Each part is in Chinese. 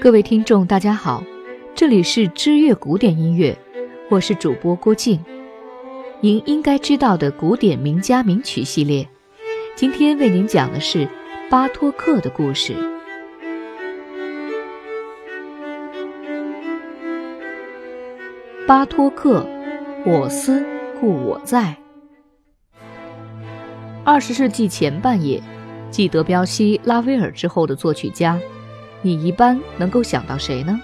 各位听众，大家好，这里是知乐古典音乐，我是主播郭靖。您应该知道的古典名家名曲系列，今天为您讲的是巴托克的故事。巴托克，我思故我在。二十世纪前半叶。继德彪西、拉威尔之后的作曲家，你一般能够想到谁呢？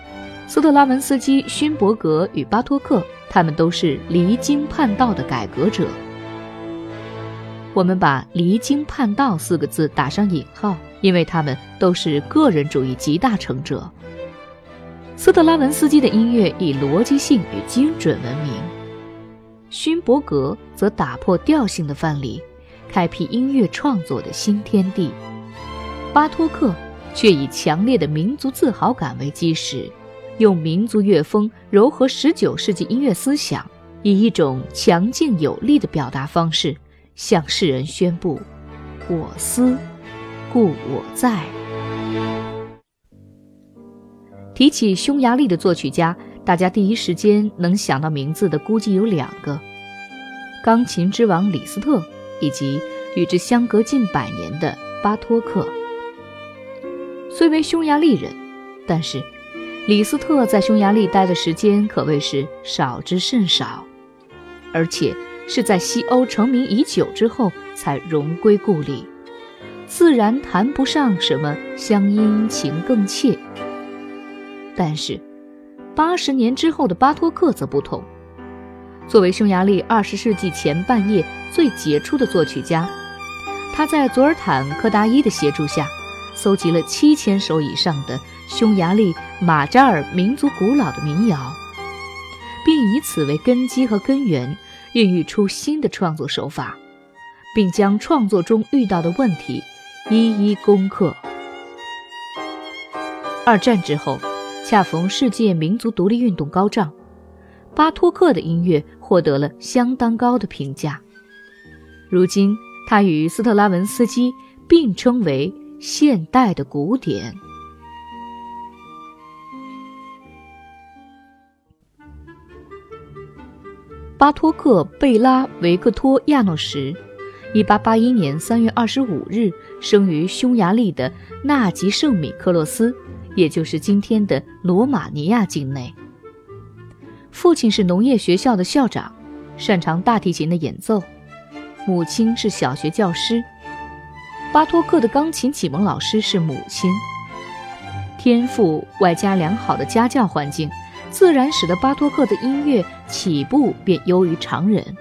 斯特拉文斯基、勋伯格与巴托克，他们都是离经叛道的改革者。我们把“离经叛道”四个字打上引号，因为他们都是个人主义集大成者。斯特拉文斯基的音乐以逻辑性与精准闻名，勋伯格则打破调性的范例。开辟音乐创作的新天地，巴托克却以强烈的民族自豪感为基石，用民族乐风糅合十九世纪音乐思想，以一种强劲有力的表达方式，向世人宣布：“我思，故我在。”提起匈牙利的作曲家，大家第一时间能想到名字的估计有两个：钢琴之王李斯特。以及与之相隔近百年的巴托克，虽为匈牙利人，但是李斯特在匈牙利待的时间可谓是少之甚少，而且是在西欧成名已久之后才荣归故里，自然谈不上什么乡音情更切。但是八十年之后的巴托克则不同。作为匈牙利二十世纪前半叶最杰出的作曲家，他在佐尔坦·柯达伊的协助下，搜集了七千首以上的匈牙利马扎尔民族古老的民谣，并以此为根基和根源，孕育出新的创作手法，并将创作中遇到的问题一一攻克。二战之后，恰逢世界民族独立运动高涨。巴托克的音乐获得了相当高的评价。如今，他与斯特拉文斯基并称为现代的古典。巴托克贝拉维克托亚诺什，一八八一年三月二十五日生于匈牙利的纳吉圣米克洛斯，也就是今天的罗马尼亚境内。父亲是农业学校的校长，擅长大提琴的演奏；母亲是小学教师。巴托克的钢琴启蒙老师是母亲。天赋外加良好的家教环境，自然使得巴托克的音乐起步便优于常人。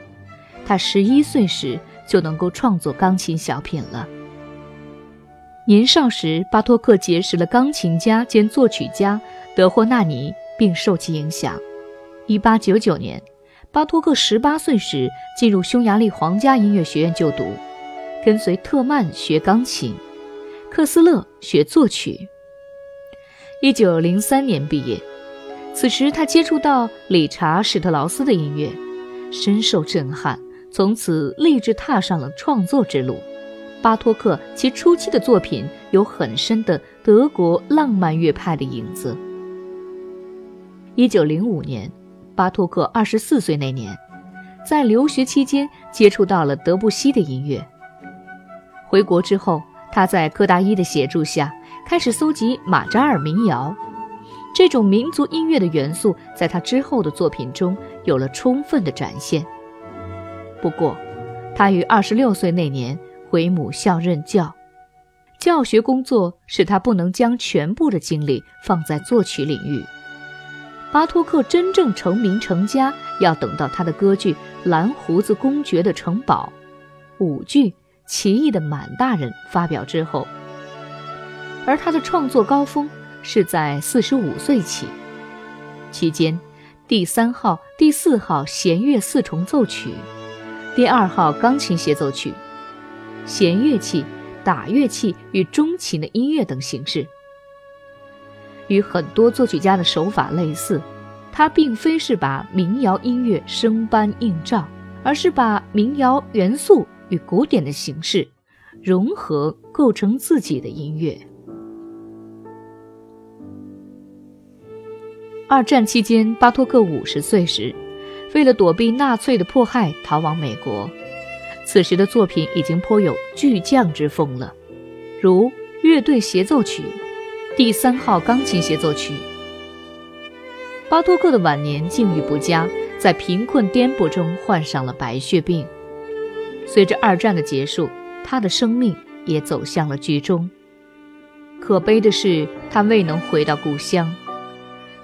他十一岁时就能够创作钢琴小品了。年少时，巴托克结识了钢琴家兼作曲家德霍纳尼，并受其影响。一八九九年，巴托克十八岁时进入匈牙利皇家音乐学院就读，跟随特曼学钢琴，克斯勒学作曲。一九零三年毕业，此时他接触到理查·史特劳斯的音乐，深受震撼，从此立志踏上了创作之路。巴托克其初期的作品有很深的德国浪漫乐派的影子。一九零五年。巴托克二十四岁那年，在留学期间接触到了德布西的音乐。回国之后，他在柯达伊的协助下开始搜集马扎尔民谣。这种民族音乐的元素在他之后的作品中有了充分的展现。不过，他于二十六岁那年回母校任教，教学工作使他不能将全部的精力放在作曲领域。巴托克真正成名成家，要等到他的歌剧《蓝胡子公爵的城堡》舞剧《奇异的满大人》发表之后，而他的创作高峰是在四十五岁起。期间，第三号、第四号弦乐四重奏曲，第二号钢琴协奏曲，弦乐器、打乐器与钟琴的音乐等形式。与很多作曲家的手法类似，他并非是把民谣音乐生搬硬照，而是把民谣元素与古典的形式融合，构成自己的音乐。二战期间，巴托克五十岁时，为了躲避纳粹的迫害，逃往美国。此时的作品已经颇有巨匠之风了，如乐队协奏曲、第三号钢琴协奏曲。巴托克的晚年境遇不佳，在贫困颠簸中患上了白血病。随着二战的结束，他的生命也走向了剧终。可悲的是，他未能回到故乡，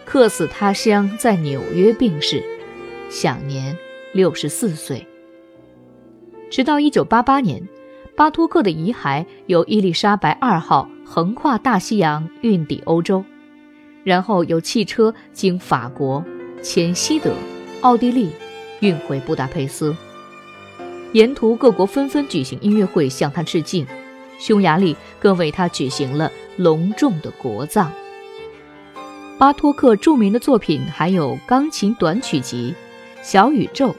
客死他乡，在纽约病逝，享年六十四岁。直到一九八八年，巴托克的遗骸由伊丽莎白二号横跨大西洋运抵欧洲，然后由汽车经法国、前西德、奥地利运回布达佩斯。沿途各国纷纷举行音乐会向他致敬，匈牙利更为他举行了隆重的国葬。巴托克著名的作品还有钢琴短曲集《小宇宙》，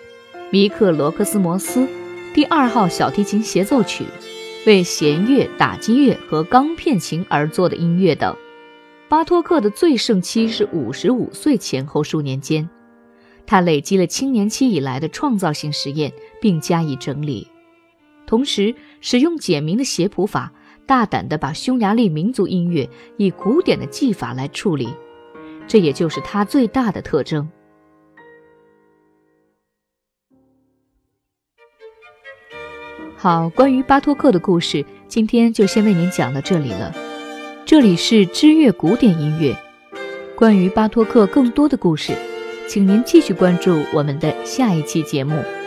米克罗克斯摩斯。第二号小提琴协奏曲，为弦乐、打击乐和钢片琴而作的音乐等。巴托克的最盛期是五十五岁前后数年间，他累积了青年期以来的创造性实验，并加以整理，同时使用简明的写谱法，大胆地把匈牙利民族音乐以古典的技法来处理，这也就是他最大的特征。好，关于巴托克的故事，今天就先为您讲到这里了。这里是知乐古典音乐，关于巴托克更多的故事，请您继续关注我们的下一期节目。